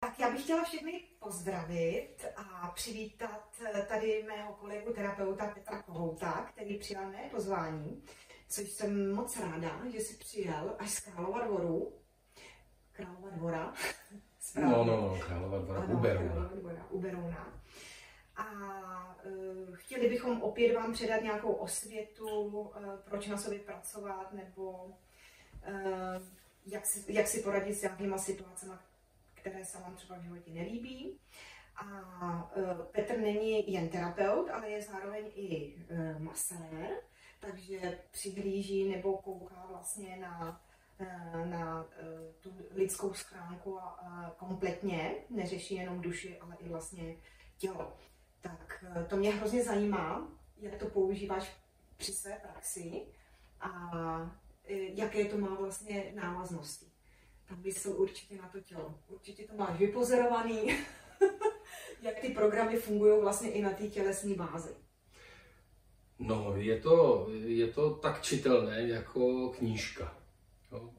Tak já bych chtěla všechny pozdravit a přivítat tady mého kolegu terapeuta Petra Kohouta, který přijal mé pozvání, což jsem moc ráda, že si přijel až z Králova dvoru. Králova dvora. Správně. No, no, no, Králova dvora, ano, u Berouna. Králova dvora. A uh, chtěli bychom opět vám předat nějakou osvětu, uh, proč na sobě pracovat, nebo uh, jak, si, jak si poradit s nějakýma situacemi, které se vám třeba v životě nelíbí. A uh, Petr není jen terapeut, ale je zároveň i uh, masér, takže přihlíží nebo kouká vlastně na, uh, na tu lidskou schránku a, kompletně, neřeší jenom duši, ale i vlastně tělo. Tak to mě hrozně zajímá, jak to používáš při své praxi a jaké to má vlastně návaznosti tam určitě na to tělo. Určitě to máš vypozorovaný, jak ty programy fungují vlastně i na té tělesné bázi. No, je to, je to tak čitelné jako knížka. Jo?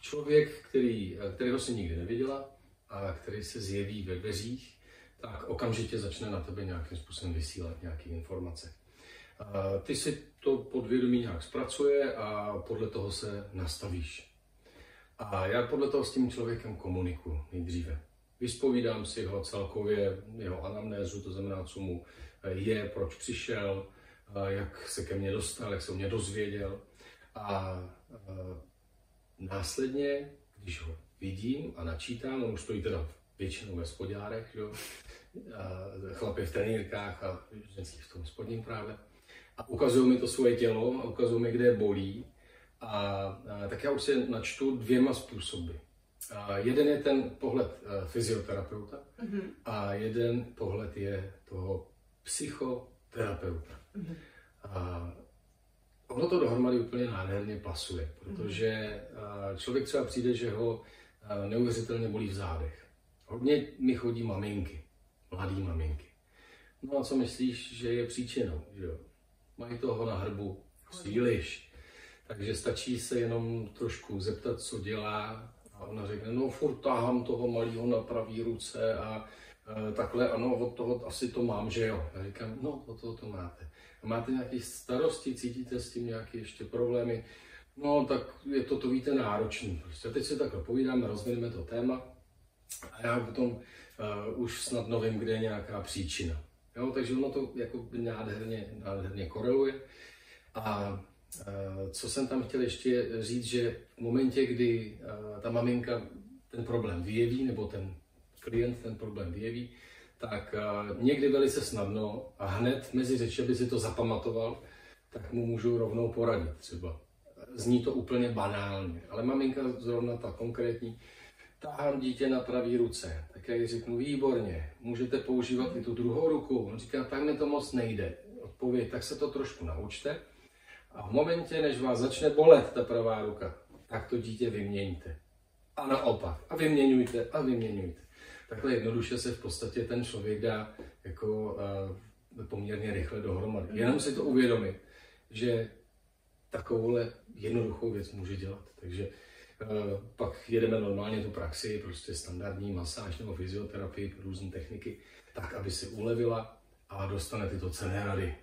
Člověk, který, kterého si nikdy neviděla a který se zjeví ve dveřích, tak okamžitě začne na tebe nějakým způsobem vysílat nějaké informace. Ty si to podvědomí nějak zpracuje a podle toho se nastavíš. A já podle toho s tím člověkem komunikuji nejdříve. Vyspovídám si ho celkově, jeho anamnézu, to znamená, co mu je, proč přišel, jak se ke mně dostal, jak se o mě dozvěděl. A následně, když ho vidím a načítám, on už stojí teda většinou ve spodárech, jo, chlapy v trenýrkách a ženský v tom spodním právě. A ukazují mi to svoje tělo a ukazují mi, kde bolí. A, a tak já už se načtu dvěma způsoby. A jeden je ten pohled uh, fyzioterapeuta mm-hmm. a jeden pohled je toho psychoterapeuta. Mm-hmm. A ono to dohromady úplně nádherně pasuje, protože uh, člověk třeba přijde, že ho uh, neuvěřitelně bolí v zádech. Hodně mi chodí maminky, mladý maminky. No a co myslíš, že je příčinou? Že jo? Mají toho na hrbu příliš. Takže stačí se jenom trošku zeptat, co dělá a ona řekne, no furt táhám toho malého na pravý ruce a e, takhle, ano, od toho asi to mám, že jo. Já říkám, no, od toho to máte. A máte nějaké starosti, cítíte s tím nějaké ještě problémy? No, tak je to, to víte, náročný. Prostě teď si takhle povídáme, rozvineme to téma a já potom uh, už snad novým, kde je nějaká příčina. Jo, takže ono to jako nádherně, nádherně koreluje. A co jsem tam chtěl ještě říct, že v momentě, kdy eh, ta maminka ten problém vyjeví, nebo ten klient ten problém vyjeví, tak eh, někdy velice snadno a hned mezi řeči, aby si to zapamatoval, tak mu můžu rovnou poradit třeba. Zní to úplně banálně, ale maminka zrovna ta konkrétní, tahám dítě na pravý ruce, tak já jí řeknu, výborně, můžete používat i tu druhou ruku. On říká, tak mi to moc nejde. Odpověď, tak se to trošku naučte a v momentě, než vás začne bolet ta pravá ruka, tak to dítě vyměňte. A naopak. A vyměňujte, a vyměňujte. Takhle jednoduše se v podstatě ten člověk dá jako uh, poměrně rychle dohromady. Mhm. Jenom si to uvědomit, že takovouhle jednoduchou věc může dělat. Takže uh, pak jedeme normálně tu praxi, prostě standardní masáž nebo fyzioterapii, různé techniky, tak, aby si ulevila a dostane tyto cené rady.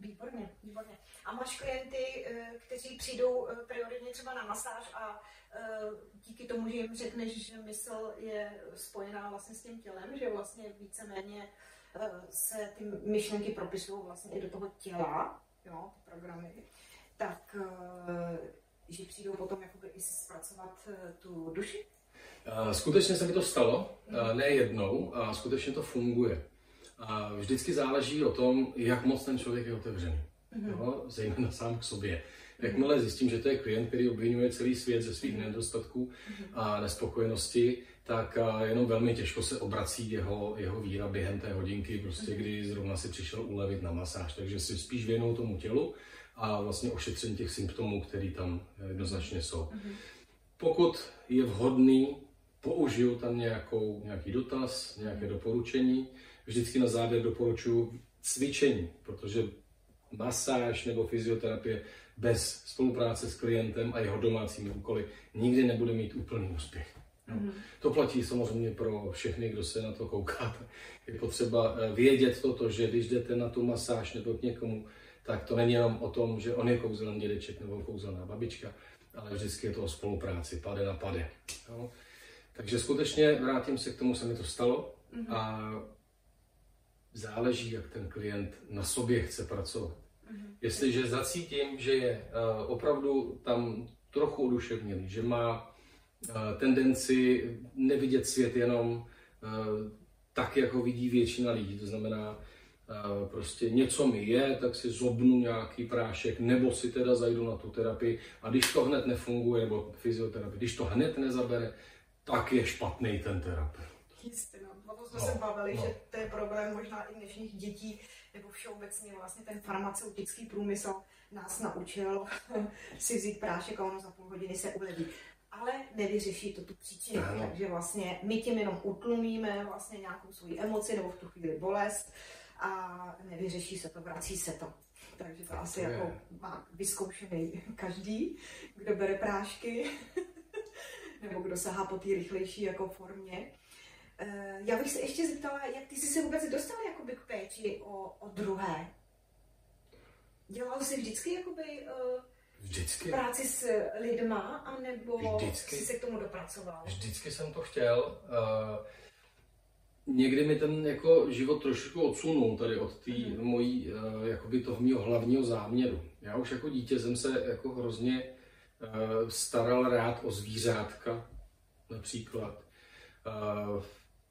Výborně, výborně. A máš klienty, eh, kteří přijdou eh, prioritně třeba na masáž a eh, díky tomu, že jim řekneš, že mysl je spojená vlastně s tím tělem, že vlastně víceméně se ty myšlenky propisují vlastně i do toho těla, jo, ty programy, tak že přijdou potom jakoby i zpracovat tu duši? Skutečně se mi to stalo, ne jednou, a skutečně to funguje. A vždycky záleží o tom, jak moc ten člověk je otevřený mm-hmm. jo, zejména sám k sobě. Jakmile zjistím, že to je klient, který obvinuje celý svět ze svých nedostatků mm-hmm. a nespokojenosti, tak jenom velmi těžko se obrací jeho, jeho víra během té hodinky, prostě mm-hmm. kdy zrovna si přišel ulevit na masáž. Takže si spíš věnou tomu tělu a vlastně ošetření těch symptomů, které tam jednoznačně jsou. Pokud je vhodný, použiju tam nějakou, nějaký dotaz, nějaké doporučení. Vždycky na závěr doporučuji cvičení, protože masáž nebo fyzioterapie bez spolupráce s klientem a jeho domácími úkoly nikdy nebude mít úplný úspěch. Mm. To platí samozřejmě pro všechny, kdo se na to koukáte. Je potřeba eh, vědět toto, že když jdete na tu masáž nebo k někomu, tak to není jenom o tom, že on je kouzelný dědeček nebo kouzelná babička, ale vždycky je to o spolupráci, pade na pade. Jo? Takže skutečně vrátím se k tomu, se mi to stalo mm-hmm. a záleží, jak ten klient na sobě chce pracovat. Mm-hmm. Jestliže zacítím, že je uh, opravdu tam trochu oduševněný, že má uh, tendenci nevidět svět jenom uh, tak, jak ho vidí většina lidí, to znamená, prostě něco mi je, tak si zobnu nějaký prášek, nebo si teda zajdu na tu terapii a když to hned nefunguje, nebo fyzioterapii, když to hned nezabere, tak je špatný ten terapeut. Jistě, no. Jsme no, se bavili, no. že to je problém možná i dnešních dětí, nebo všeobecně vlastně ten farmaceutický průmysl nás naučil si vzít prášek a ono za půl hodiny se uleví. Ale nevyřeší to tu příčinu, no. takže vlastně my tím jenom utlumíme vlastně nějakou svou emoci nebo v tu chvíli bolest a nevyřeší se to, vrací se to. Takže to tak asi to jako má vyzkoušený každý, kdo bere prášky, nebo kdo sahá po té rychlejší jako formě. Eh, já bych se ještě zeptala, jak ty jsi se vůbec dostal jakoby k péči o, o druhé? Dělal jsi vždycky jakoby uh, Vždycky. práci s lidma, anebo vždycky. jsi se k tomu dopracoval? Vždycky jsem to chtěl. Uh, někdy mi ten jako život trošku odsunul tady od té mm. mojí, uh, jakoby toho mého hlavního záměru. Já už jako dítě jsem se jako hrozně uh, staral rád o zvířátka, například. Uh,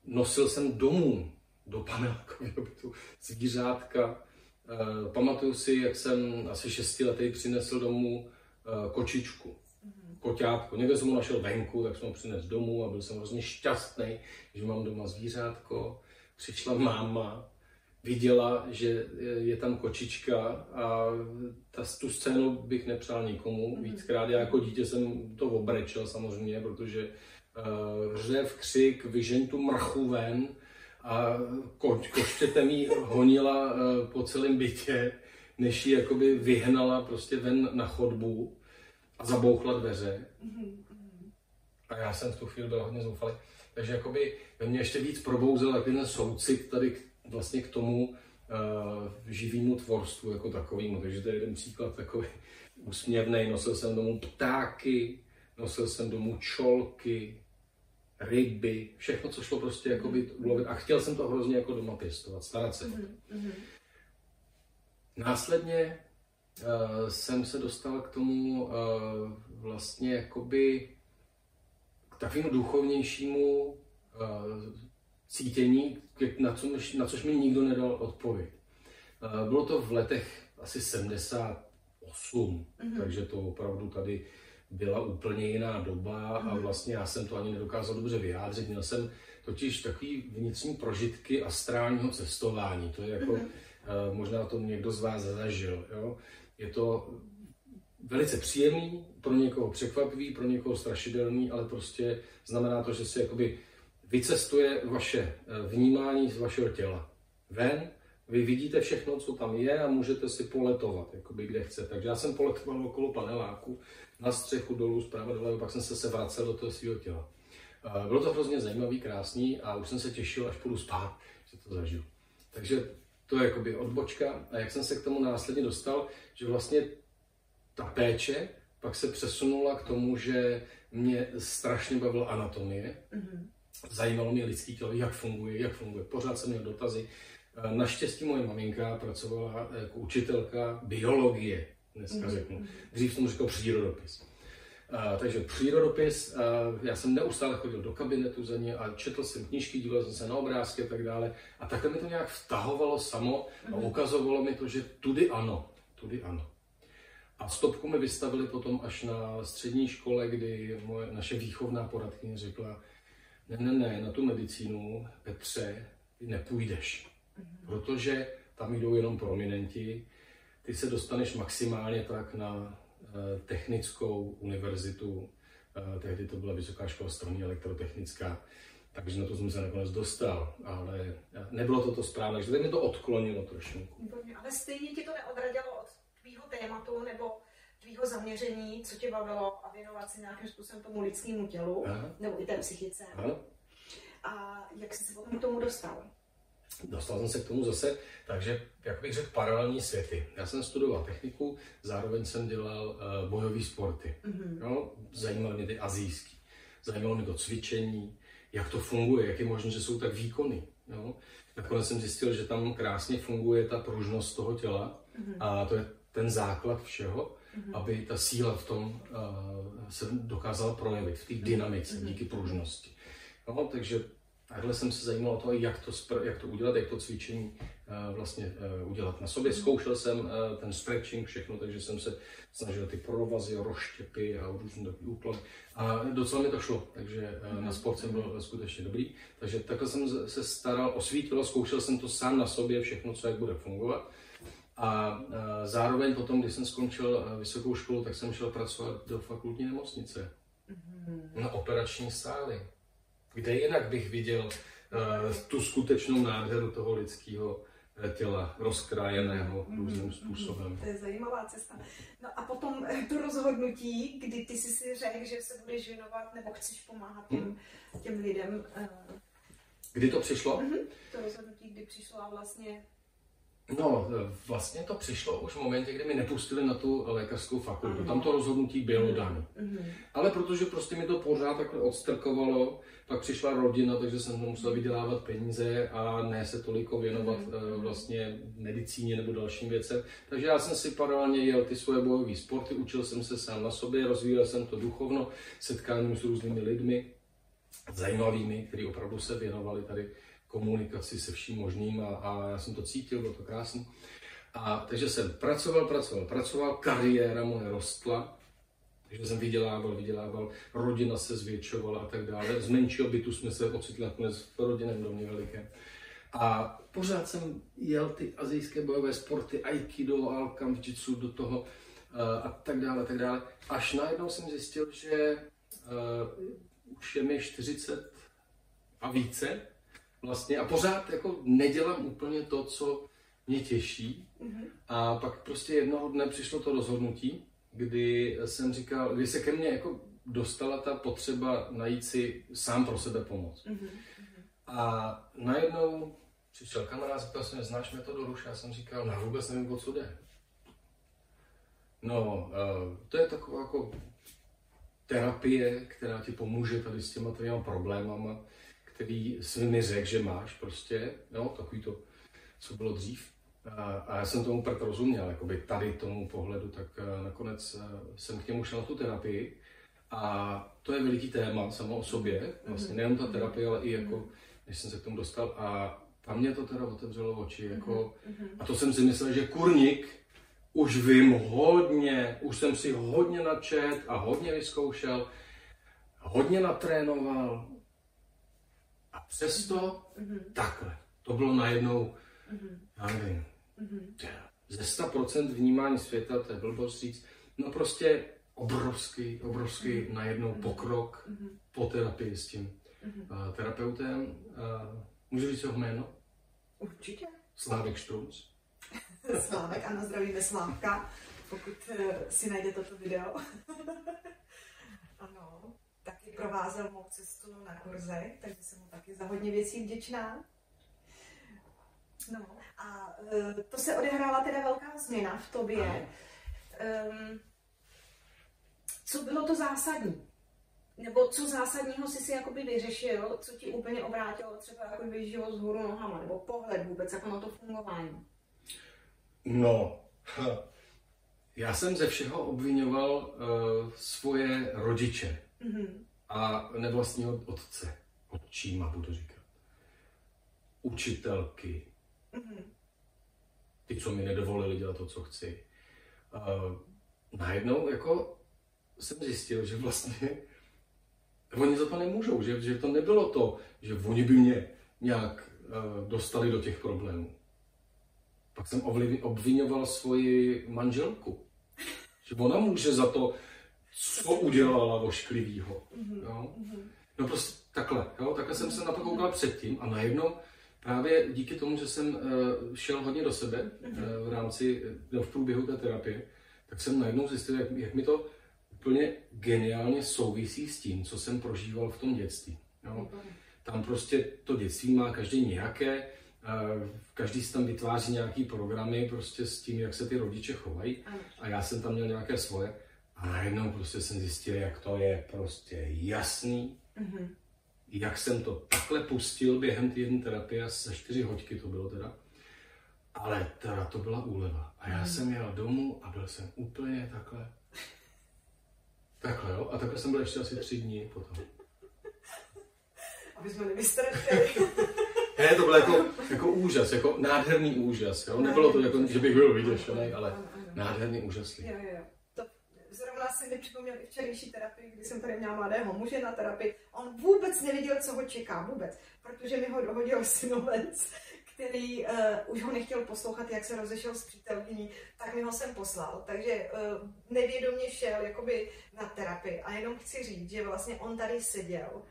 nosil jsem domů do panelákového bytu zvířátka. Uh, pamatuju si, jak jsem asi šestiletý přinesl domů uh, kočičku koťátko. Někde jsem ho našel venku, tak jsem ho přinesl domů a byl jsem hrozně šťastný, že mám doma zvířátko. Přišla máma, viděla, že je tam kočička a ta, tu scénu bych nepřál nikomu. Mhm. Víckrát já jako dítě jsem to obrečel samozřejmě, protože řev, křik, vyžeň tu mrchu ven a ko, koštěte mi honila uh, po celém bytě, než ji jakoby vyhnala prostě ven na chodbu a zabouchla dveře. A já jsem v tu chvíli byl hodně zoufalý. Takže jakoby ve mně ještě víc probouzel takový ten soucit tady k, vlastně k tomu uh, živému tvorstvu jako takovému. Takže to je jeden příklad takový úsměvný. Nosil jsem domů ptáky, nosil jsem domů čolky, ryby, všechno, co šlo prostě jakoby ulovit. A chtěl jsem to hrozně jako doma pěstovat, starat se mm-hmm. Následně uh, jsem se dostal k tomu uh, vlastně jakoby k takovému duchovnějšímu uh, cítění, na, co, na což mi nikdo nedal odpověď. Uh, bylo to v letech asi 78, mm-hmm. takže to opravdu tady byla úplně jiná doba a vlastně já jsem to ani nedokázal dobře vyjádřit. Měl jsem totiž takový vnitřní prožitky astrálního cestování. To je jako, mm-hmm. možná to někdo z vás zažil. Jo? Je to velice příjemný, pro někoho překvapivý, pro někoho strašidelný, ale prostě znamená to, že si jakoby vycestuje vaše eh, vnímání z vašeho těla ven, vy vidíte všechno, co tam je a můžete si poletovat, jakoby kde chcete. Takže já jsem poletoval okolo paneláku, na střechu dolů, zprava dole, pak jsem se, se vracel do toho svého těla. Eh, bylo to hrozně zajímavý, krásný a už jsem se těšil, až půjdu spát, že to zažiju. Takže to je jakoby odbočka. A jak jsem se k tomu následně dostal, že vlastně ta péče pak se přesunula k tomu, že mě strašně bavila anatomie. Mm-hmm. Zajímalo mě lidský tělo, jak funguje, jak funguje. Pořád jsem měl dotazy. Eh, naštěstí moje maminka pracovala jako učitelka biologie, dneska mm-hmm. řeknu. Dřív jsem říkal přírodopis. Uh, takže přírodopis, uh, já jsem neustále chodil do kabinetu za ně a četl jsem knížky, díval jsem se na obrázky a tak dále. A takhle mi to nějak vtahovalo samo a mhm. ukazovalo mi to, že tudy ano, tudy ano. A stopku mi vystavili potom až na střední škole, kdy moje, naše výchovná poradkyně řekla, ne, ne, ne, na tu medicínu, Petře, ty nepůjdeš, mhm. protože tam jdou jenom prominenti, ty se dostaneš maximálně tak na Eh, technickou univerzitu, eh, tehdy to byla Vysoká škola strojní elektrotechnická, takže na to jsem se nakonec dostal, ale nebylo to to správné, takže mě to odklonilo trošku. Ale stejně ti to neodradilo od tvýho tématu, nebo tvýho zaměření, co tě bavilo a věnovat se nějakým způsobem tomu lidskému tělu, Aha. nebo i té psychice. Ano. A jak jsi se potom k tomu dostal? Dostal jsem se k tomu zase, takže, jak bych řekl, paralelní světy. Já jsem studoval techniku, zároveň jsem dělal uh, bojové sporty. Mm-hmm. No, zajímaly mě ty azijský. Zajímalo mě to cvičení, jak to funguje, jak je možné, že jsou tak výkony. Jo? Nakonec jsem zjistil, že tam krásně funguje ta pružnost toho těla mm-hmm. a to je ten základ všeho, mm-hmm. aby ta síla v tom uh, se dokázala projevit, v té dynamice, mm-hmm. díky pružnosti. No, takže takhle jsem se zajímal o to, jak to, jak to udělat, jak to cvičení uh, vlastně uh, udělat na sobě. Zkoušel jsem uh, ten stretching, všechno, takže jsem se snažil ty provazy, roštěpy a různé takové úklady. A docela mi to šlo, takže uh, na sport jsem byl skutečně dobrý. Takže takhle jsem se staral, osvítil, zkoušel jsem to sám na sobě, všechno, co jak bude fungovat. A zároveň potom, když jsem skončil vysokou školu, tak jsem šel pracovat do fakultní nemocnice. Mm-hmm. Na operační sály kde jinak bych viděl uh, tu skutečnou nádheru toho lidského těla, rozkrájeného mm-hmm. různým způsobem. To je zajímavá cesta. No a potom eh, to rozhodnutí, kdy ty jsi si řekl, že se budeš věnovat nebo chceš pomáhat těm, hmm. těm lidem. Kdy to přišlo? To rozhodnutí, kdy přišlo a vlastně No, vlastně to přišlo už v momentě, kdy mi nepustili na tu lékařskou fakultu. Tam to rozhodnutí bylo dané. Ale protože prostě mi to pořád takhle odstrkovalo, pak přišla rodina, takže jsem musel vydělávat peníze a ne se toliko věnovat mm. vlastně medicíně nebo dalším věcem. Takže já jsem si paralelně jel ty svoje bojové sporty, učil jsem se sám na sobě, rozvíjel jsem to duchovno, setkáním s různými lidmi, zajímavými, kteří opravdu se věnovali tady komunikaci se vším možným a, a já jsem to cítil, bylo to krásné. A takže jsem pracoval, pracoval, pracoval, kariéra moje rostla, takže jsem vydělával, vydělával, rodina se zvětšovala a tak dále. Z menšího bytu jsme se ocitli nakonec v rodinném domě velikém. A pořád jsem jel ty azijské bojové sporty, aikido, alkam, jitsu do toho a tak dále, a tak dále. Až najednou jsem zjistil, že uh, už je mi 40 a více vlastně a pořád jako nedělám úplně to, co mě těší. Mm-hmm. A pak prostě jednoho dne přišlo to rozhodnutí, kdy jsem říkal, kdy se ke mně jako dostala ta potřeba najít si sám pro sebe pomoc. Mm-hmm. A najednou přišel kamarád, říkal jsem, znáš metodu ruš? Já jsem říkal, no vůbec nevím, o co jde. No, uh, to je taková jako terapie, která ti pomůže tady s těma tvýma problémama který si mi řekl, že máš prostě, jo, takový to, co bylo dřív. A, a já jsem tomu tak rozuměl, jakoby tady tomu pohledu, tak eh, nakonec eh, jsem k němu šel na tu terapii. A to je veliký téma samo o sobě, vlastně nejen ta terapie, ale i jako, než jsem se k tomu dostal. A tam mě to teda otevřelo oči, jako, a to jsem si myslel, že kurník, už vím hodně, už jsem si hodně načet a hodně vyzkoušel, hodně natrénoval, přesto mm-hmm. takhle. To bylo najednou, mm-hmm. já nevím, mm-hmm. ze 100% vnímání světa, to je blbost říct, no prostě obrovský, obrovský mm-hmm. najednou pokrok mm-hmm. po terapii s tím mm-hmm. uh, terapeutem. Uh, můžu říct jeho jméno? Určitě. Slávek Štrunc. Slávek, ano, zdravíme Slávka, pokud uh, si najde toto video. ano taky provázel mou cestu na kurze, takže jsem mu taky za hodně věcí vděčná. No a uh, to se odehrála teda velká změna v tobě. Um, co bylo to zásadní? Nebo co zásadního jsi si jakoby vyřešil, co ti úplně obrátilo třeba jako život z hůru nohama, nebo pohled vůbec jako na to fungování? No, já jsem ze všeho obvinoval uh, svoje rodiče. Mm-hmm. A nevlastního otce, otčíma budu říkat. Učitelky. Mm-hmm. Ty, co mi nedovolili dělat to, co chci. Uh, najednou jako jsem zjistil, že vlastně oni za to nemůžou, že, že to nebylo to, že oni by mě nějak uh, dostali do těch problémů. Pak jsem obvinoval svoji manželku, že ona může za to, co udělala ošklivýho. Mm-hmm. Jo? No prostě takhle, jo? takhle jsem se na to koukal předtím a najednou právě díky tomu, že jsem uh, šel hodně do sebe uh, v rámci, no, v průběhu té terapie, tak jsem najednou zjistil, jak, jak mi to úplně geniálně souvisí s tím, co jsem prožíval v tom dětství. Jo? Tam prostě to dětství má každý nějaké, každý si tam vytváří nějaký programy prostě s tím, jak se ty rodiče chovají a já jsem tam měl nějaké svoje a najednou prostě jsem zjistil, jak to je prostě jasný, mm-hmm. jak jsem to takhle pustil během té jedné terapie, za čtyři hoďky to bylo teda, ale teda to byla úleva. A já mm-hmm. jsem jel domů a byl jsem úplně takhle, takhle jo, a takhle jsem byl ještě asi tři dny potom. Aby jsme nevystrašili. Ne, to byl jako, jako úžas, jako nádherný úžas. Jo? Nebylo to jako, že bych byl vyděšený, ale nádherný, úžasný. Jo, jo. Si mi připomněl i včerejší terapii, kdy jsem tady měla mladého muže na terapii. On vůbec nevěděl, co ho čeká, vůbec, protože mi ho dohodil synovec, který uh, už ho nechtěl poslouchat, jak se rozešel s přítelkyní, tak mi ho sem poslal. Takže uh, nevědomě šel jakoby na terapii. A jenom chci říct, že vlastně on tady seděl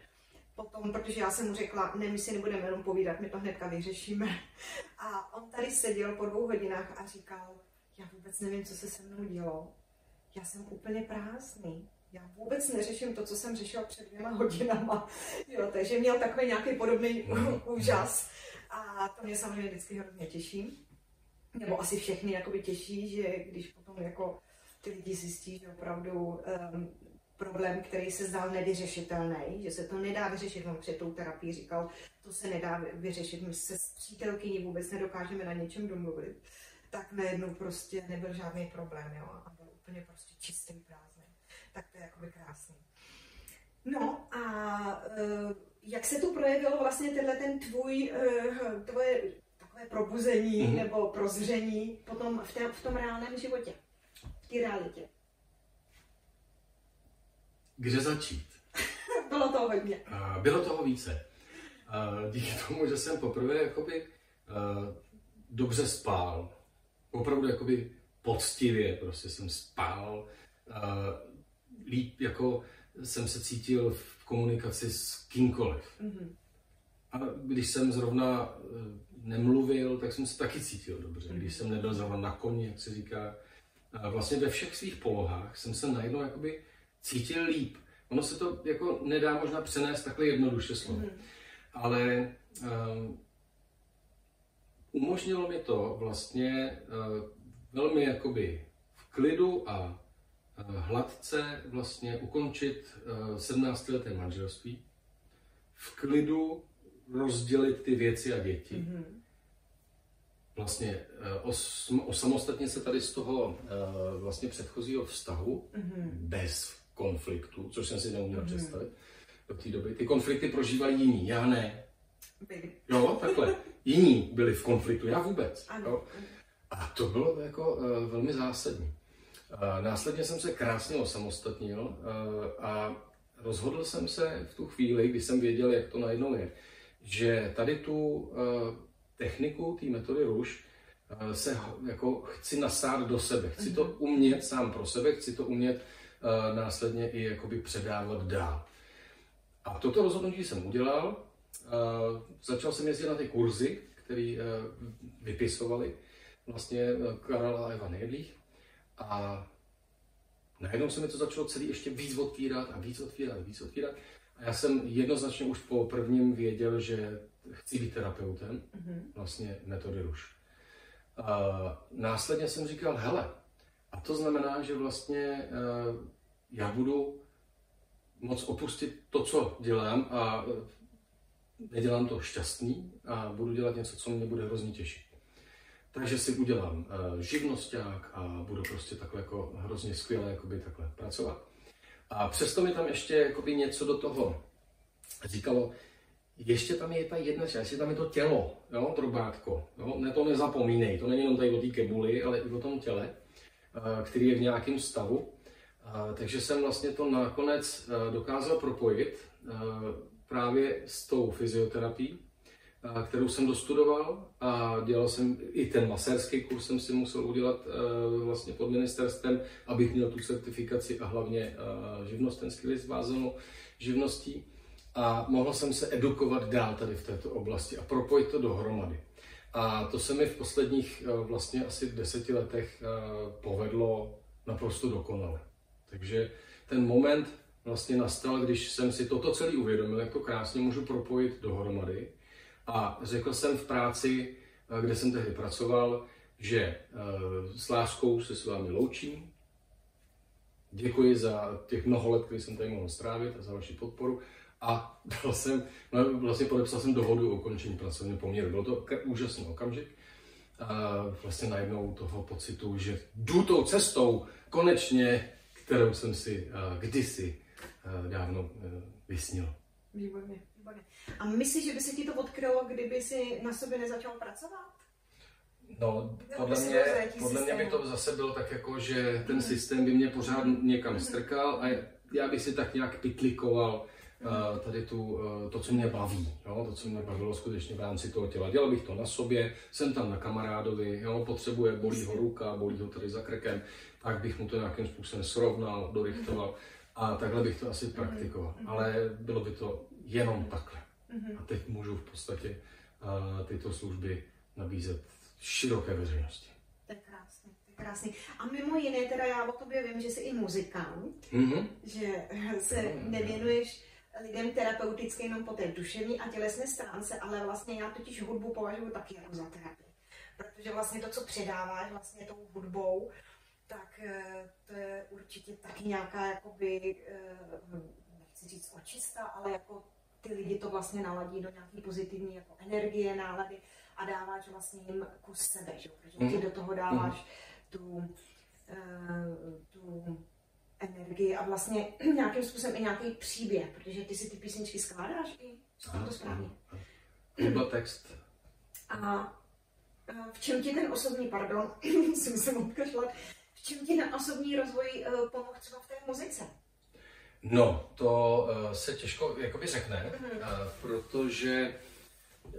potom, protože já jsem mu řekla, ne, my si nebudeme jenom povídat, my to hnedka vyřešíme. A on tady seděl po dvou hodinách a říkal, já vůbec nevím, co se se mnou dělo. Já jsem úplně prázdný. Já vůbec neřeším to, co jsem řešil před dvěma hodinama. Jo, takže měl takový nějaký podobný úžas. A to mě samozřejmě vždycky hrozně těší. Nebo asi všechny jakoby těší, že když potom jako ty lidi zjistí, že opravdu um, problém, který se zdal nevyřešitelný, že se to nedá vyřešit, on před tou terapií říkal, to se nedá vyřešit, my se s přítelkyní vůbec nedokážeme na něčem domluvit, tak najednou prostě nebyl žádný problém, jo, a byl úplně prostě čistý, prázdný. Tak to je jakoby krásný. No a uh, jak se tu projevilo vlastně tenhle ten tvůj, uh, tvoje takové probuzení mm-hmm. nebo prozření potom v, té, v tom reálném životě, v té realitě? Kde začít? Bylo toho hodně. Bylo toho více. Díky tomu, že jsem poprvé jakoby dobře spál. Opravdu jakoby poctivě prostě jsem spál. Líp jako jsem se cítil v komunikaci s kýmkoliv. Mm-hmm. A když jsem zrovna e, nemluvil, tak jsem se taky cítil dobře. Když jsem nebyl zrovna na koni, jak se říká, vlastně ve všech svých polohách jsem se najednou jakoby cítil líp. Ono se to jako nedá možná přenést takhle jednoduše slovo. Mm-hmm. Ale um, umožnilo mi to vlastně uh, velmi jakoby v klidu a hladce vlastně ukončit uh, 17-leté manželství. V klidu rozdělit ty věci a děti. Mm-hmm. Vlastně uh, os, osamostatně se tady z toho uh, vlastně předchozího vztahu mm-hmm. bez konfliktu, což jsem si neuměl mm. představit do té doby. Ty konflikty prožívali jiní, já ne. Byli. Jo, takhle. Jiní byli v konfliktu, já vůbec. Ano. Jo. A to bylo jako uh, velmi zásadní. Uh, následně jsem se krásně osamostatnil uh, a rozhodl jsem se v tu chvíli, kdy jsem věděl, jak to najednou je, že tady tu uh, techniku, té metody ruš, se jako chci nasát do sebe. Chci to mhm. umět sám pro sebe, chci to umět Eh, následně i jakoby předávat dál. A toto rozhodnutí jsem udělal. Eh, začal jsem jezdit na ty kurzy, které eh, vypisovali vlastně Karel a Eva Nejedlých. A najednou se mi to začalo celý ještě víc otvírat a víc otvírat a víc otvírat. A já jsem jednoznačně už po prvním věděl, že chci být terapeutem, mm-hmm. vlastně metody ruš. A následně jsem říkal, hele, a to znamená, že vlastně uh, já budu moc opustit to, co dělám a nedělám to šťastný a budu dělat něco, co mě bude hrozně těšit. Takže si udělám uh, živnosták a budu prostě takhle jako hrozně skvěle jakoby takhle pracovat. A přesto mi tam ještě jakoby něco do toho říkalo, ještě tam je ta jedna část, ještě tam je to tělo, jo, drobátko. Jo? Ne, to nezapomínej, to není jenom tady o té kebuli, ale i o tom těle. Eh, který je v nějakém stavu. Eh, takže jsem vlastně to nakonec eh, dokázal propojit právě s tou fyzioterapií, kterou jsem dostudoval a dělal jsem i ten masérský kurz jsem si musel udělat vlastně pod ministerstvem, abych měl tu certifikaci a hlavně živnostenský list vázanou živností a mohl jsem se edukovat dál tady v této oblasti a propojit to dohromady. A to se mi v posledních eh, vlastně asi deseti letech povedlo naprosto dokonale. Takže ten moment vlastně nastal, když jsem si toto celé uvědomil, jak to krásně můžu propojit dohromady. A řekl jsem v práci, eh, kde jsem tehdy pracoval, že eh, s láskou se s vámi loučím. Děkuji za těch mnoho let, které jsem tady mohl strávit a za vaši podporu. A dal jsem, no, vlastně podepsal jsem dohodu o ukončení pracovního poměru. Byl to úžasný okamžik. A vlastně najednou toho pocitu, že jdu tou cestou konečně, kterou jsem si uh, kdysi dávno vysnil. Výborně, výborně. A myslíš, že by se ti to odkrylo, kdyby si na sobě nezačal pracovat? No, podle mě, podle mě by to zase bylo tak jako, že ten systém by mě pořád někam strkal a já bych si tak nějak pitlikoval uh, tady tu, uh, to, co mě baví, jo? to, co mě bavilo skutečně v rámci toho těla. Dělal bych to na sobě, jsem tam na kamarádovi, jo? potřebuje, bolí ho ruka, bolí ho tady za krkem, tak bych mu to nějakým způsobem srovnal, dorichtoval a takhle bych to asi praktikoval. Ale bylo by to jenom takhle. A teď můžu v podstatě uh, tyto služby nabízet široké veřejnosti. To je krásný, to je krásný. A mimo jiné, teda já o tobě vím, že jsi i muzikant, mm-hmm. že se nevěnuješ lidem terapeuticky jenom po té duševní a tělesné stránce, ale vlastně já totiž hudbu považuji taky jako za terapii. Protože vlastně to, co předáváš vlastně tou hudbou, tak eh, to je určitě taky nějaká, jakoby, eh, nechci říct očista, ale jako ty lidi to vlastně naladí do nějaké pozitivní jako energie, nálady a dáváš vlastně jim kus sebe, že? protože ty mhm. do toho dáváš mhm. tu, uh, tu energii a vlastně nějakým způsobem i nějaký příběh, protože ty si ty písničky skládáš i, říkám to správně. To text. A v čem ti ten osobní, pardon, musím odkašlat, v čem ti ten osobní rozvoj uh, pomohl třeba v té muzice? No, to uh, se těžko jakoby řekne, mm. uh, protože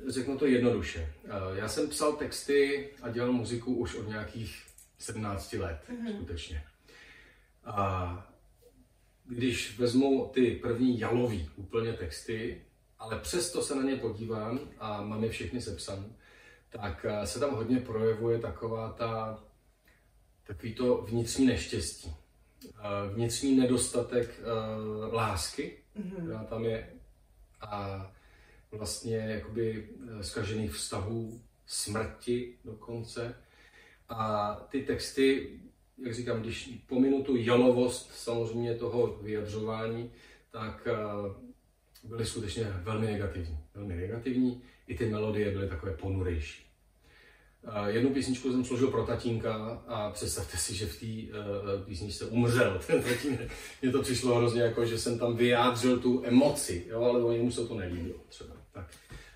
Řeknu to jednoduše. Eh, já jsem psal texty a dělal muziku už od nějakých 17 let, mm-hmm. skutečně. A když vezmu ty první jalový úplně texty, ale přesto se na ně podívám a mám je všechny sepsané, tak eh, se tam hodně projevuje taková ta, takový to vnitřní neštěstí. Eh, vnitřní nedostatek lásky, mm-hmm. tam je. A vlastně jakoby eh, zkažených vztahů, smrti dokonce. A ty texty, jak říkám, když pominu tu jalovost samozřejmě toho vyjadřování, tak eh, byly skutečně velmi negativní. Velmi negativní. I ty melodie byly takové ponurejší. Jednu písničku jsem složil pro tatínka a představte si, že v té uh, písničce umřel ten tatínek. Mně to přišlo hrozně jako, že jsem tam vyjádřil tu emoci, jo, ale jemu se to nelíbilo třeba. Tak,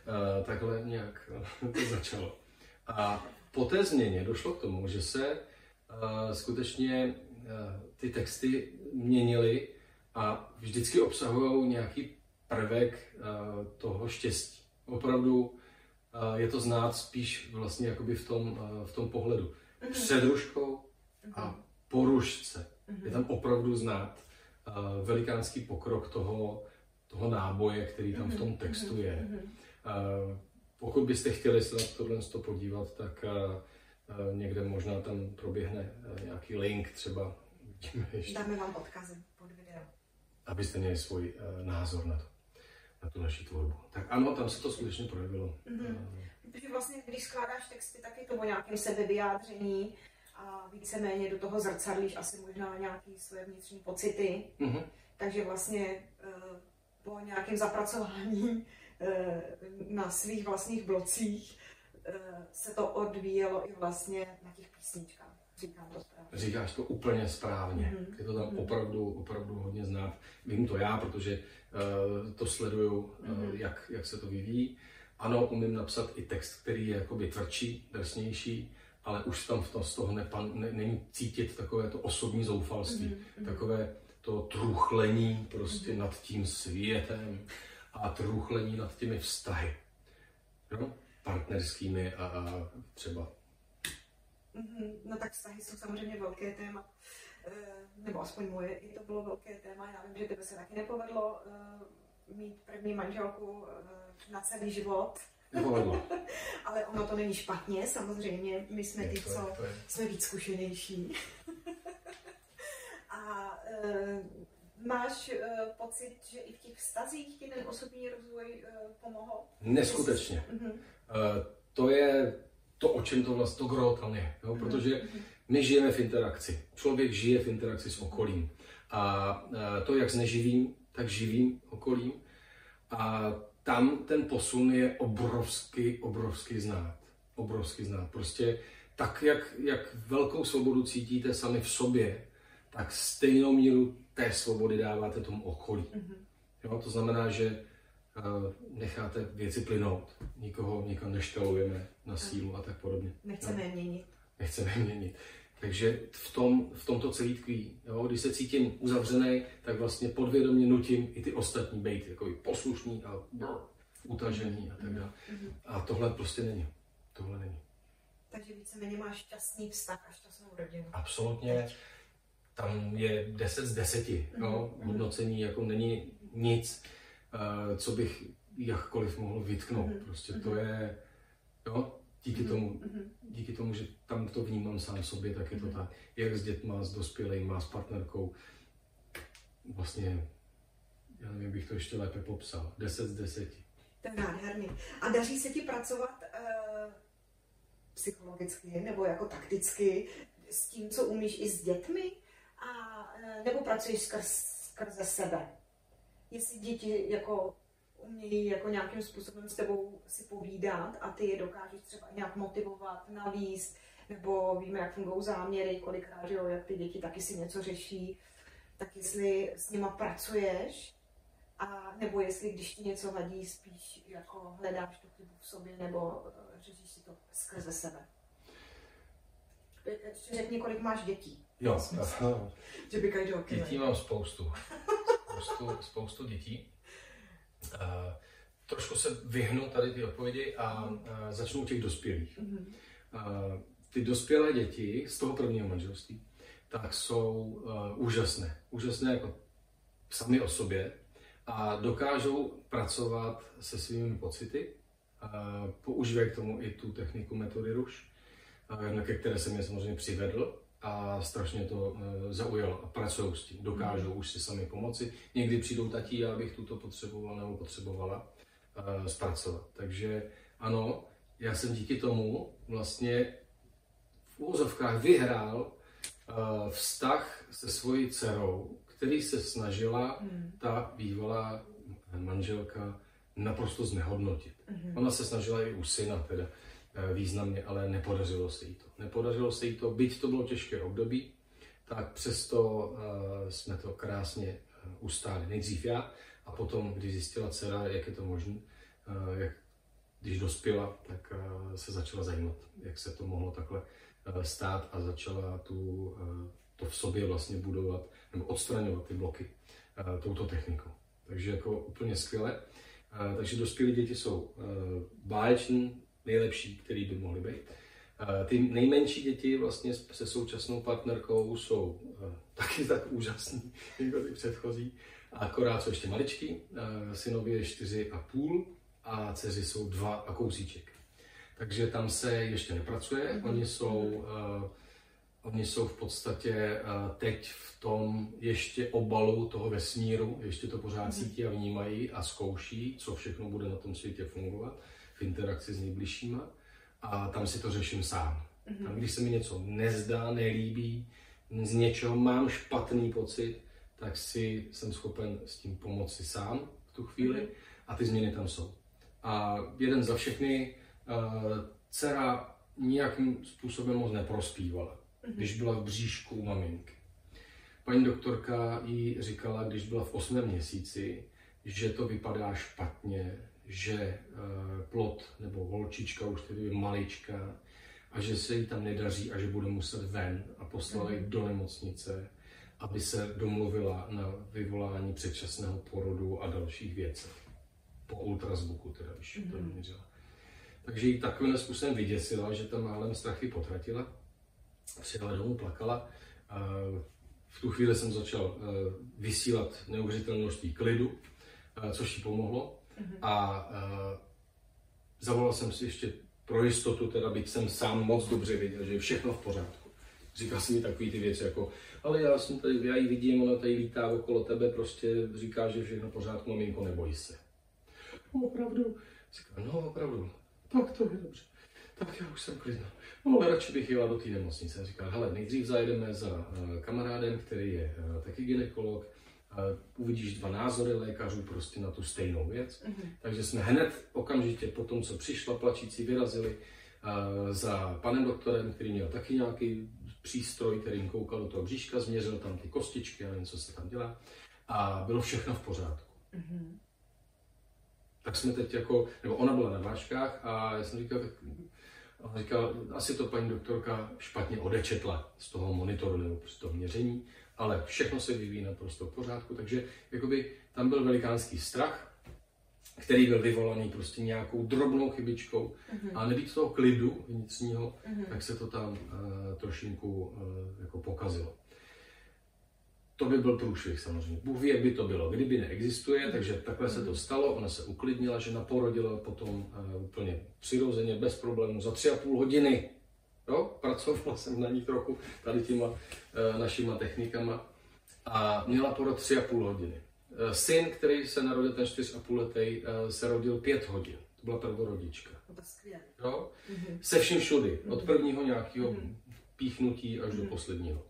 uh, takhle nějak to začalo. A po té změně došlo k tomu, že se uh, skutečně uh, ty texty měnily a vždycky obsahují nějaký prvek uh, toho štěstí. Opravdu je to znát spíš vlastně jakoby v tom, v tom pohledu. Mhm. Před ruškou a mhm. po rušce. Je tam opravdu znát velikánský pokrok toho, toho náboje, který tam v tom mhm. textu je. Pokud byste chtěli se na tohle podívat, tak někde možná tam proběhne nějaký link třeba. Dáme vám odkazy pod video. Abyste měli svůj názor na to na tu naši tvorbu. Tak ano, tam se to skutečně projevilo. Mm-hmm. Protože vlastně, když skládáš texty, tak je to o nějakém sebevyjádření a víceméně do toho zrcadlíš asi možná nějaké své vnitřní pocity. Mm-hmm. Takže vlastně po nějakém zapracování uh, na svých vlastních blocích se to odvíjelo i vlastně na těch písničkách. Říkám to správně. Říkáš to úplně správně. Mm-hmm. Je to tam mm-hmm. opravdu, opravdu hodně znát. Vím to já, protože uh, to sleduju, uh, mm-hmm. jak, jak se to vyvíjí. Ano, umím napsat i text, který je jakoby tvrdší, drsnější, ale už tam v tom, z toho nepan, ne, není cítit takové to osobní zoufalství, mm-hmm. takové to truchlení prostě mm-hmm. nad tím světem a truchlení nad těmi vztahy. No? Partnerskými a, a třeba. No tak vztahy jsou samozřejmě velké téma. Eh, nebo aspoň moje i to bylo velké téma. Já vím, že tebe se taky nepovedlo eh, mít první manželku eh, na celý život. Ale ono to není špatně, samozřejmě. My jsme ty, co jsme víc zkušenější. máš uh, pocit, že i v těch vztazích ti ten osobní rozvoj uh, pomohl? Neskutečně. Uh-huh. Uh, to je to, o čem to vlastně to gro tam je. Jo? Mhm. Protože my žijeme v interakci. Člověk žije v interakci s okolím. A uh, to, jak s neživým, tak živým okolím. A tam ten posun je obrovský, obrovský znát. Obrovský znát. Prostě tak, jak, jak velkou svobodu cítíte sami v sobě, tak stejnou míru té svobody dáváte tomu okolí. Mm-hmm. Jo, to znamená, že necháte věci plynout, nikoho nikam neštelujeme na sílu a tak podobně. Nechceme je měnit. Nechceme je měnit. Takže v, tom, v tomto celý tkví. Jo? Když se cítím uzavřený, tak vlastně podvědomě nutím i ty ostatní být jako poslušný a brr, utažený a tak dále. Mm-hmm. A tohle prostě není. Tohle není. Takže víceméně máš šťastný vztah a šťastnou rodinu. Absolutně. Tam je 10 z 10. No? Mm-hmm. Hodnocení jako není nic, co bych jakkoliv mohl vytknout. Mm-hmm. Prostě to mhm. je, jo, díky, mm-hmm. tomu, díky tomu, že tam to vnímám sám sobě, tak je to mm-hmm. tak. Jak s dětma, s dospělými, s partnerkou. Vlastně, já nevím, bych to ještě lépe popsal. 10 z 10. To je nádherný. A daří se ti pracovat uh, psychologicky nebo jako takticky s tím, co umíš i s dětmi? a, e, nebo pracuješ skrz, skrze sebe. Jestli děti jako umějí jako nějakým způsobem s tebou si povídat a ty je dokážeš třeba nějak motivovat, navíst, nebo víme, jak fungují záměry, kolikrát, jo, jak ty děti taky si něco řeší, tak jestli s nima pracuješ, a nebo jestli když ti něco vadí, spíš jako hledáš tu chybu v sobě, nebo e, řešíš si to skrze sebe. Ještě řekni, kolik máš dětí. Jo, že by každý Dětí mám spoustu. Spoustu, spoustu dětí. Uh, trošku se vyhnu tady ty odpovědi a uh, začnu u těch dospělých. Uh, ty dospělé děti z toho prvního manželství, tak jsou uh, úžasné. Úžasné jako sami o sobě a dokážou pracovat se svými pocity. Uh, používají k tomu i tu techniku metody ruš, uh, ke které jsem je samozřejmě přivedl a strašně to e, zaujalo a pracují s tím, dokážou mm. už si sami pomoci. Někdy přijdou tatí, já bych tuto potřeboval nebo potřebovala e, zpracovat. Takže ano, já jsem díky tomu vlastně v úzovkách vyhrál e, vztah se svojí dcerou, který se snažila mm. ta bývalá manželka naprosto znehodnotit. Mm. Ona se snažila i u syna teda Eh, významně, ale nepodařilo se jí to. Nepodařilo se jí to, byť to bylo těžké období, tak přesto uh, jsme to krásně uh, ustáli. Nejdřív já a potom, když zjistila dcera, jak je to možné, jak, když dospěla, tak se začala zajímat, jak se to mohlo takhle stát a začala tu, to v sobě vlastně budovat nebo odstraňovat ty bloky touto technikou. Takže jako úplně skvěle. Takže dospělí děti jsou báječní, nejlepší, který by mohly být. Ty nejmenší děti vlastně se současnou partnerkou jsou taky tak úžasný, jako ty předchozí. Akorát jsou ještě maličký, synově je čtyři a půl a dceři jsou dva a kousíček. Takže tam se ještě nepracuje. Mm-hmm. Oni jsou, uh, oni jsou v podstatě teď v tom ještě obalu toho vesmíru, ještě to pořád mm-hmm. cítí a vnímají a zkouší, co všechno bude na tom světě fungovat interakci s nejbližšíma a tam si to řeším sám. Mm-hmm. Tam, když se mi něco nezdá, nelíbí, z něčeho mám špatný pocit, tak si jsem schopen s tím pomoci sám v tu chvíli mm-hmm. a ty změny tam jsou. A jeden za všechny, uh, dcera nějakým způsobem moc neprospívala, mm-hmm. když byla v bříšku u maminky. Paní doktorka jí říkala, když byla v osmém měsíci, že to vypadá špatně, že eh, plot nebo holčička už tedy je malička a že se jí tam nedaří a že bude muset ven a poslala ji do nemocnice, aby se domluvila na vyvolání předčasného porodu a dalších věcech. Po ultrazvuku teda, když mm-hmm. to mhm. měřila. Takže ji takovým způsobem vyděsila, že tam málem strachy potratila. Přijela domů, plakala. A v tu chvíli jsem začal eh, vysílat neuvěřitelné množství klidu, eh, což jí pomohlo. Mm-hmm. A uh, zavolal jsem si ještě pro jistotu, teda byť jsem sám moc dobře věděl, že je všechno v pořádku. Říká si mi takový ty věci jako, ale já jsem tady, já ji vidím, ona tady lítá okolo tebe, prostě říká, že všechno pořádku, maminko, neboj se. No, opravdu? Říká, no opravdu. Tak to je dobře. Tak já už jsem klidná. No, ale radši bych jela do té nemocnice. Říká, hele, nejdřív zajedeme za uh, kamarádem, který je uh, taky ginekolog, uvidíš dva názory lékařů prostě na tu stejnou věc. Mm-hmm. Takže jsme hned okamžitě po tom, co přišla plačící, vyrazili za panem doktorem, který měl taky nějaký přístroj, který jim koukal do toho bříška, změřil tam ty kostičky a nevím, co se tam dělá. A bylo všechno v pořádku. Mm-hmm. Tak jsme teď jako, nebo ona byla na vážkách a já jsem říkal, tak říkal, asi to paní doktorka špatně odečetla z toho monitoru nebo z toho měření ale všechno se vyvíjí naprosto v pořádku, takže jakoby tam byl velikánský strach, který byl vyvolaný prostě nějakou drobnou chybičkou mm-hmm. a nebýt toho klidu vnitřního, mm-hmm. tak se to tam uh, trošinku uh, jako pokazilo. To by byl průšvih samozřejmě. Bůh ví, jak by to bylo, kdyby neexistuje, mm-hmm. takže takhle se to mhm. stalo, ona se uklidnila, že naporodila potom uh, úplně přirozeně, bez problémů, za tři a půl hodiny Jo, pracoval jsem na ní trochu tady těma e, našima technikama a měla porod tři a půl hodiny. E, syn, který se narodil ten čtyř a půl letý, e, se rodil pět hodin. To byla prvorodička. Jo? Mm-hmm. Se vším všudy. Od mhm. prvního nějakého mm-hmm. píchnutí až mm-hmm. do mhm. posledního.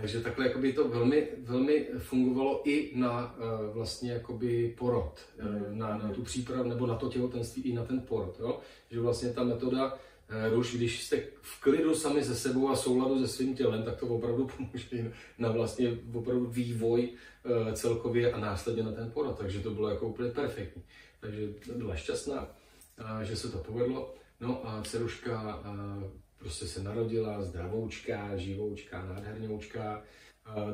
Takže takhle jakoby to velmi, velmi fungovalo i na uh, vlastně jakoby porod, mm. na, na tu přípravu nebo na to těhotenství i na ten porod. Jo? Že vlastně ta metoda ruš, když jste v klidu sami se sebou a souladu se svým tělem, tak to opravdu pomůže na vlastně opravdu vývoj uh, celkově a následně na ten porod. Takže to bylo jako úplně perfektní. Takže byla šťastná, uh, že se to povedlo. No a Ceruška uh, prostě se narodila zdravoučká, živoučká, nádherňoučká.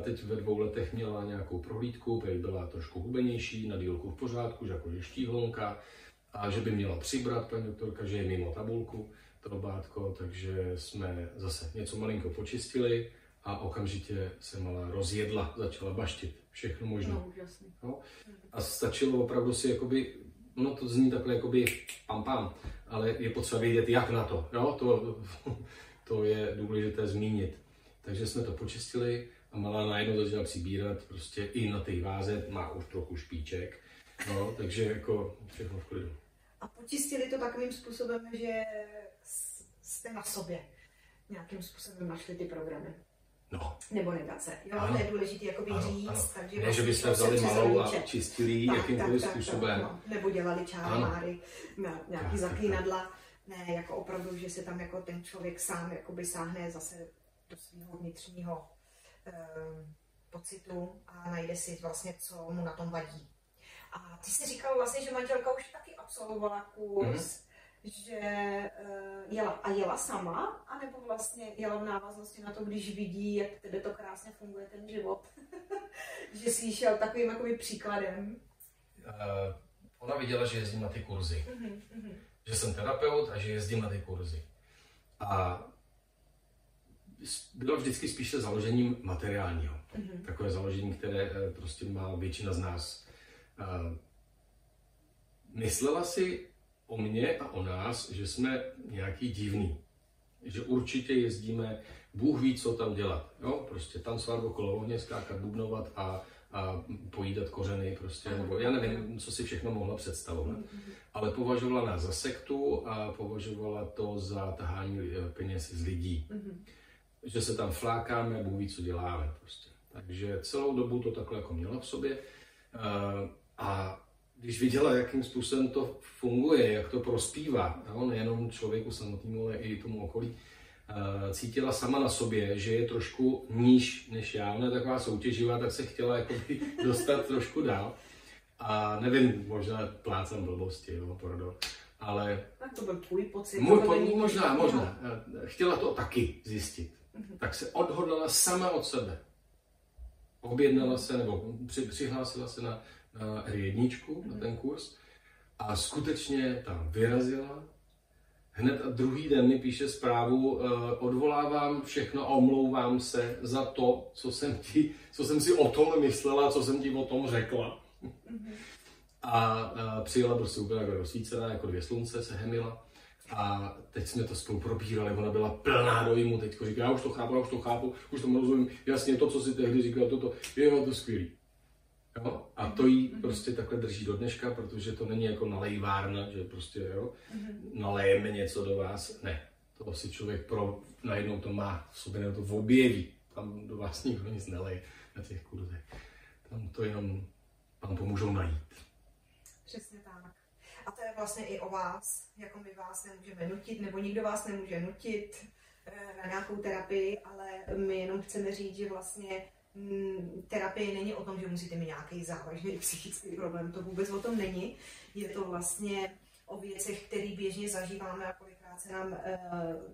Teď ve dvou letech měla nějakou prohlídku, protože byla trošku hubenější, na dílku v pořádku, že jako je štíhlonka, a že by měla přibrat paní doktorka, že je mimo tabulku to bátko, takže jsme zase něco malinko počistili a okamžitě se malá rozjedla, začala baštit všechno možné. No, no? A stačilo opravdu si jakoby ono to zní takhle jakoby pam pam, ale je potřeba vědět, jak na to. Jo? To, to je důležité zmínit. Takže jsme to počistili a malá najednou začala přibírat prostě i na té váze, má už trochu špíček, no, takže jako všechno v klidu. A počistili to takovým způsobem, že jste na sobě nějakým způsobem našli ty programy. No. Nebo negace. Jo, ano. to je důležité jakoby ano, říct. Ano. Takže ne, že byste vzali malou a čistili ji jakýmkoliv tak, způsobem. Tak, no. Nebo dělali čáry, máry, nějaký zaklínadla. Ne, jako opravdu, že se tam jako ten člověk sám jakoby sáhne zase do svého vnitřního eh, pocitu a najde si vlastně, co mu na tom vadí. A ty jsi říkal vlastně, že manželka už taky absolvovala kurz. Mm-hmm že uh, jela a jela sama, anebo vlastně jela v návaznosti na to, když vidí, jak tedy to krásně funguje ten život. že jsi šel takovým jakoby příkladem. Uh, ona viděla, že jezdím na ty kurzy. Uh-huh, uh-huh. Že jsem terapeut a že jezdím na ty kurzy. A bylo vždycky spíše založením materiálního. Uh-huh. Takové založení, které eh, prostě má většina z nás. Uh, myslela si, o mě a o nás, že jsme nějaký divný. Že určitě jezdíme, Bůh ví, co tam dělat. Jo? Prostě tancovat okolo ohně, skákat, bubnovat a, a pojídat kořeny, prostě, nebo já nevím, co si všechno mohla představovat. Ale považovala nás za sektu a považovala to za tahání eh, peněz z lidí. Že se tam flákáme, Bůh ví, co děláme. Prostě. Takže celou dobu to takhle jako měla v sobě. Eh, a když viděla, jakým způsobem to funguje, jak to prospívá, no, nejenom člověku samotnému, ale i tomu okolí, eh, cítila sama na sobě, že je trošku níž než já. Ona je taková soutěživá, tak se chtěla jakoby dostat trošku dál. A nevím, možná plácám blbosti, jo, pardon. Ale... Tak to byl tvůj pocit. Můj po, možná, možná. Chtěla to taky zjistit. Mm-hmm. Tak se odhodlala sama od sebe. Objednala se, nebo při, přihlásila se na R1, na ten kurz. A skutečně tam vyrazila. Hned a druhý den mi píše zprávu, uh, odvolávám všechno a omlouvám se za to, co jsem, ti, co jsem si o tom myslela, co jsem ti o tom řekla. A uh, přijela prostě úplně jako rozsvícená, jako dvě slunce se hemila. A teď jsme to spolu probírali, ona byla plná dojmu, teď říká, já už to chápu, já už to chápu, už to rozumím, jasně to, co si tehdy říkal, toto, je to skvělý. Jo? A to jí prostě takhle drží do dneška, protože to není jako nalejvárna, že prostě jo, nalejeme něco do vás. Ne, to si člověk pro, najednou to má v sobě, nebo to objeví. Tam do vás nikdo nic neleje na těch kurzech. Tam to jenom vám pomůžou najít. Přesně tak. A to je vlastně i o vás, jako my vás nemůžeme nutit, nebo nikdo vás nemůže nutit eh, na nějakou terapii, ale my jenom chceme říct, že vlastně mm, terapie není o tom, že musíte mít nějaký závažný psychický problém, to vůbec o tom není. Je to vlastně o věcech, které běžně zažíváme a kolikrát se nám e,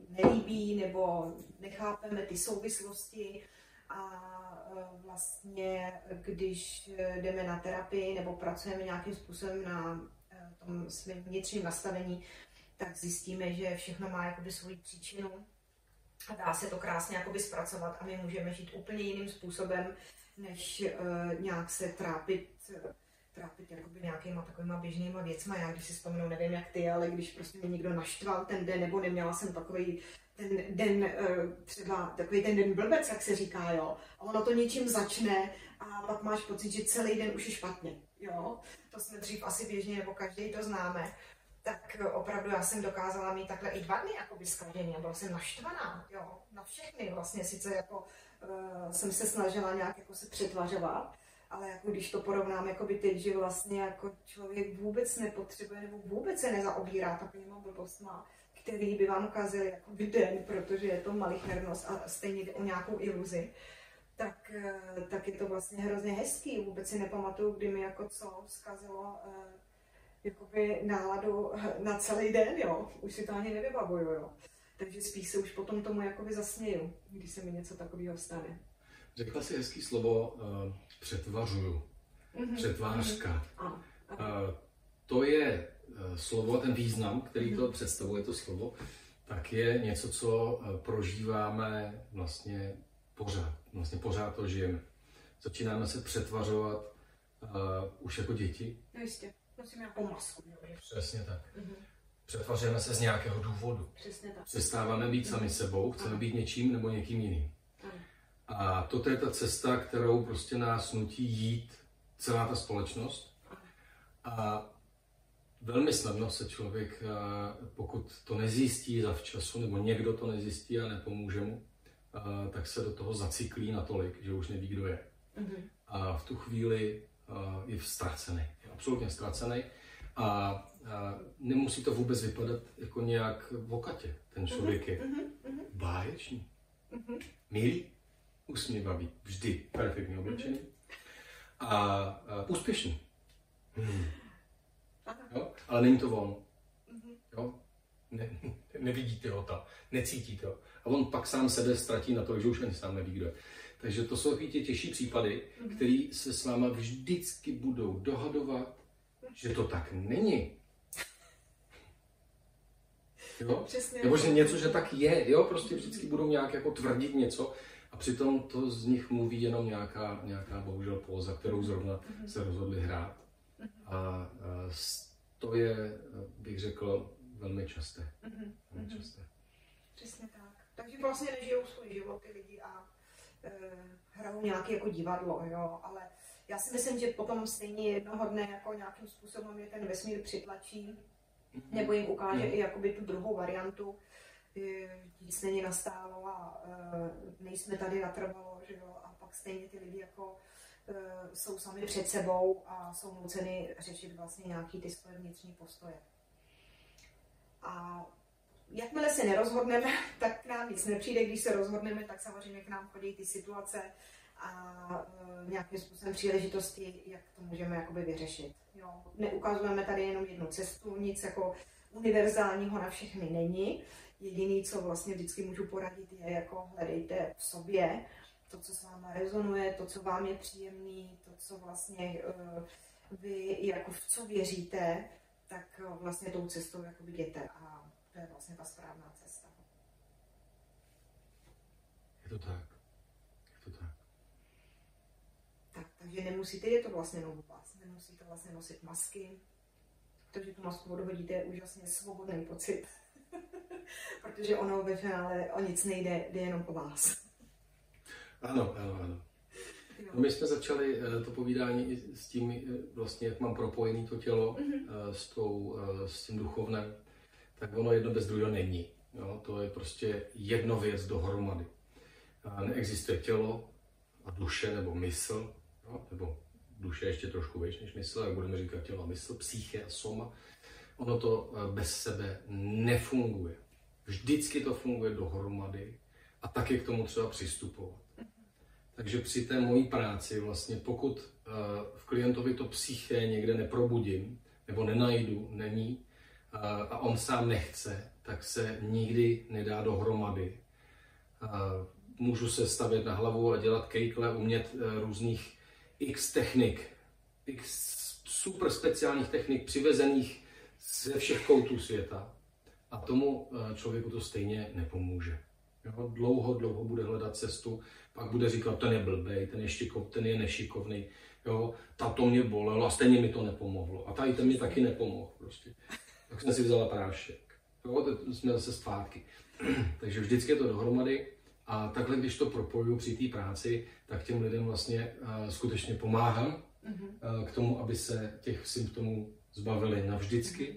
nelíbí nebo nechápeme ty souvislosti a e, vlastně, když jdeme na terapii nebo pracujeme nějakým způsobem na tom svém vnitřním nastavení, tak zjistíme, že všechno má jakoby svoji příčinu a dá se to krásně jakoby zpracovat a my můžeme žít úplně jiným způsobem, než uh, nějak se trápit, trápit jakoby nějakýma takovýma běžnýma věcma. Já když si vzpomenu, nevím jak ty, ale když prostě mě někdo naštval ten den, nebo neměla jsem takový ten den, uh, třeba takový ten den blbec, jak se říká, jo. A ono to něčím začne a pak máš pocit, že celý den už je špatně, jo to jsme dřív asi běžně, nebo každý to známe, tak opravdu já jsem dokázala mít takhle i dva dny jakoby zkladění a byla jsem naštvaná, jo, na všechny vlastně, sice jako uh, jsem se snažila nějak jako se přetvařovat, ale jako když to porovnám jako by teď, že vlastně jako člověk vůbec nepotřebuje nebo vůbec se nezaobírá takovýma blbostma, který by vám ukázali jako by den, protože je to malichernost a stejně jde o nějakou iluzi, tak, eh, tak je to vlastně hrozně hezký. Vůbec si nepamatuju, kdy mi jako co zkazilo eh, jakoby náladu na celý den, jo. Už si to ani nevybavuju, jo. Takže spíš se už potom tomu jakoby zasměju, když se mi něco takového stane. Řekla si hezký slovo uh, přetvařuju. Mm-hmm. Přetvářka. Mm-hmm. Uh, to je uh, slovo, ten význam, který mm-hmm. to představuje, to slovo, tak je něco, co uh, prožíváme vlastně pořád. Vlastně pořád to žijeme. Začínáme se přetvařovat uh, už jako děti. No jistě, nosíme nějakou masku. Přesně tak. Mm-hmm. Přetvařujeme se z nějakého důvodu. Přesně tak. Přestáváme být sami sebou, chceme být něčím nebo někým jiným. A toto je ta cesta, kterou prostě nás nutí jít celá ta společnost. A velmi snadno se člověk, pokud to nezjistí zavčasu, nebo někdo to nezjistí a nepomůže mu, tak se do toho zacyklí natolik, že už neví, kdo je. Mm-hmm. A v tu chvíli je ztracený, je absolutně ztracený. A, a nemusí to vůbec vypadat jako nějak v okatě. Ten mhm, člověk je mm-hmm. báječný, mm-hmm. milý, usměvavý, vždy perfektně oblečený a, a úspěšný. Mm. Jo? Ale není to on. Jo? Ne, nevidíte ho tam, necítíte ho a on pak sám sebe ztratí na to, že už ani sám neví, kdo je. Takže to jsou takový ty těžší případy, mm-hmm. které se s váma vždycky budou dohadovat, že to tak není. Jo? Přesně. Nebo že něco, že tak je, jo, prostě vždycky budou nějak jako tvrdit něco a přitom to z nich mluví jenom nějaká, nějaká bohužel póza, kterou zrovna mm-hmm. se rozhodli hrát. Mm-hmm. A, a to je, bych řekl, velmi časté. Velmi časté. Přesně tak. Takže vlastně nežijou svůj život ty lidi a hrajou nějaké jako divadlo, jo, ale já si myslím, že potom stejně jednoho dne jako nějakým způsobem je ten vesmír přitlačí, mm-hmm. nebo jim ukáže mm-hmm. i jakoby tu druhou variantu, nic není nastálo a e, nejsme tady natrvalo, že jo, a pak stejně ty lidi jako e, jsou sami před sebou a jsou nuceny řešit vlastně nějaký ty svoje vnitřní postoje. A jakmile se nerozhodneme, tak k nám nic nepřijde. Když se rozhodneme, tak samozřejmě k nám chodí ty situace a e, nějakým způsobem příležitosti, jak to můžeme jakoby vyřešit. Jo. Neukazujeme tady jenom jednu cestu, nic jako univerzálního na všechny není. Jediný, co vlastně vždycky můžu poradit, je jako hledejte v sobě to, co s váma rezonuje, to, co vám je příjemný, to, co vlastně uh, vy jako v co věříte, tak vlastně tou cestou jako jděte. A to je vlastně ta správná cesta. Je to tak. Je to tak. Tak, takže nemusíte, je to vlastně jenom vás, nemusíte vlastně nosit masky, protože tu masku odhodíte je úžasně svobodný pocit. Protože ono ve finále o nic nejde, jde jenom o vás. Ano, ano, ano. No, my jsme začali eh, to povídání s tím, eh, vlastně, jak mám propojený to tělo mm-hmm. s, tou, s tím duchovnem, tak ono jedno bez druhého není. Jo? To je prostě jedno věc dohromady. Neexistuje tělo a duše nebo mysl, jo? nebo duše ještě trošku víc než mysl, jak budeme říkat tělo a mysl, psyche a soma. Ono to bez sebe nefunguje. Vždycky to funguje dohromady a tak je k tomu třeba přistupovat. Takže při té mojí práci vlastně, pokud uh, v klientovi to psyché někde neprobudím, nebo nenajdu, není, a on sám nechce, tak se nikdy nedá dohromady. Můžu se stavět na hlavu a dělat kejkle, umět uh, různých x technik, x super speciálních technik přivezených ze všech koutů světa. A tomu člověku to stejně nepomůže. Jo? Dlouho, dlouho bude hledat cestu, pak bude říkat, ten je blbej, ten je, šikov, ten je nešikovný, jo, ta to mě bolelo a stejně mi to nepomohlo. A tady ten mi taky nepomohl prostě. Tak jsem si vzala prášek. Jo, to jsme zase zpátky. Takže vždycky je to dohromady a takhle, když to propoju při té práci, tak těm lidem vlastně uh, skutečně pomáhám uh, k tomu, aby se těch symptomů zbavili navždycky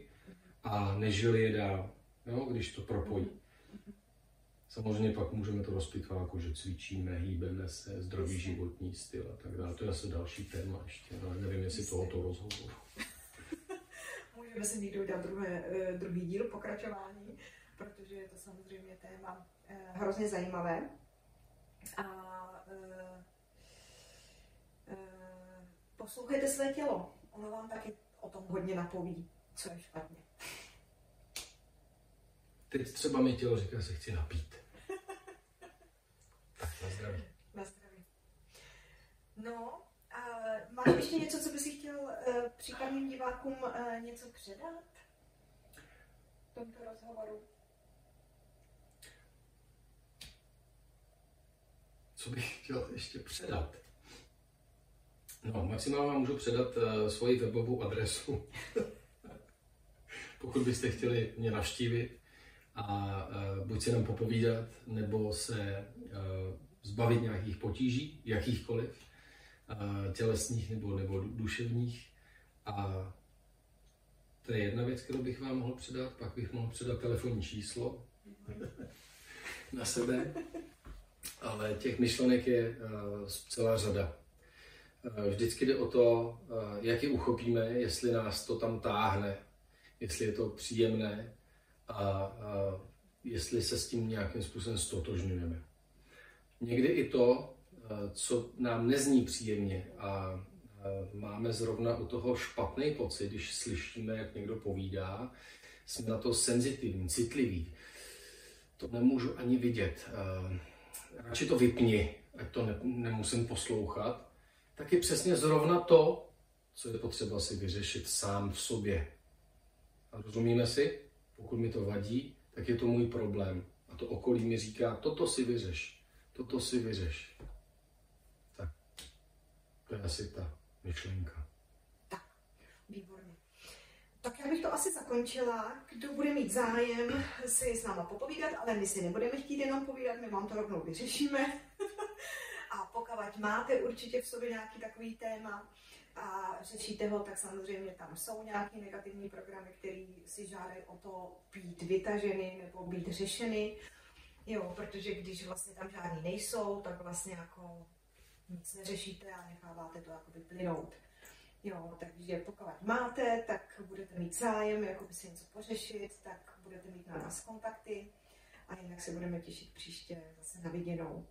a nežili je dál, jo, když to propojí. Samozřejmě pak můžeme to rozpitvat, jako že cvičíme, hýbeme se, zdravý životní styl a tak dále. To je asi další téma ještě, ale nevím, jestli tohoto rozhovoru. Můžeme si někdo udělat druhé, eh, druhý díl pokračování, protože je to samozřejmě téma eh, hrozně zajímavé. A e, e, poslouchejte své tělo. Ono vám taky o tom hodně napoví, co je špatně. Teď třeba mi tělo říká, že se chci napít. Na zdraví. Na zdraví. No, máš ještě něco, co bys chtěl uh, případným divákům uh, něco předat v tomto rozhovoru? Co bych chtěl ještě předat? No, maximálně můžu předat uh, svoji webovou adresu. Pokud byste chtěli mě navštívit, a uh, buď si nám popovídat, nebo se uh, zbavit nějakých potíží, jakýchkoliv, tělesných nebo, nebo duševních. A to je jedna věc, kterou bych vám mohl předat, pak bych mohl předat telefonní číslo na sebe, ale těch myšlenek je celá řada. Vždycky jde o to, jak je uchopíme, jestli nás to tam táhne, jestli je to příjemné, a, a jestli se s tím nějakým způsobem stotožňujeme. Někdy i to, co nám nezní příjemně a máme zrovna u toho špatný pocit, když slyšíme, jak někdo povídá, jsme na to senzitivní, citliví. To nemůžu ani vidět. Radši to vypni, ať to ne, nemusím poslouchat. Tak je přesně zrovna to, co je potřeba si vyřešit sám v sobě. A rozumíme si? Pokud mi to vadí, tak je to můj problém. A to okolí mi říká, toto si vyřeš, toto si vyřeš. To je asi ta myšlenka. Tak, výborně. Tak já bych to asi zakončila. Kdo bude mít zájem si s náma popovídat, ale my si nebudeme chtít jenom povídat, my vám to rovnou vyřešíme. A pokud máte určitě v sobě nějaký takový téma, a řešíte ho, tak samozřejmě tam jsou nějaké negativní programy, které si žádají o to být vytaženy nebo být řešeny. Jo, protože když vlastně tam žádný nejsou, tak vlastně jako nic neřešíte a necháváte to jako plynout. Jo, takže pokud máte, tak budete mít zájem jako by si něco pořešit, tak budete mít na nás kontakty a jinak se budeme těšit příště zase na viděnou.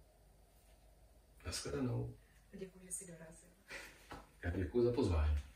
Naschledanou. Děkuji, že jsi dorazil. Já děkuji za pozvání.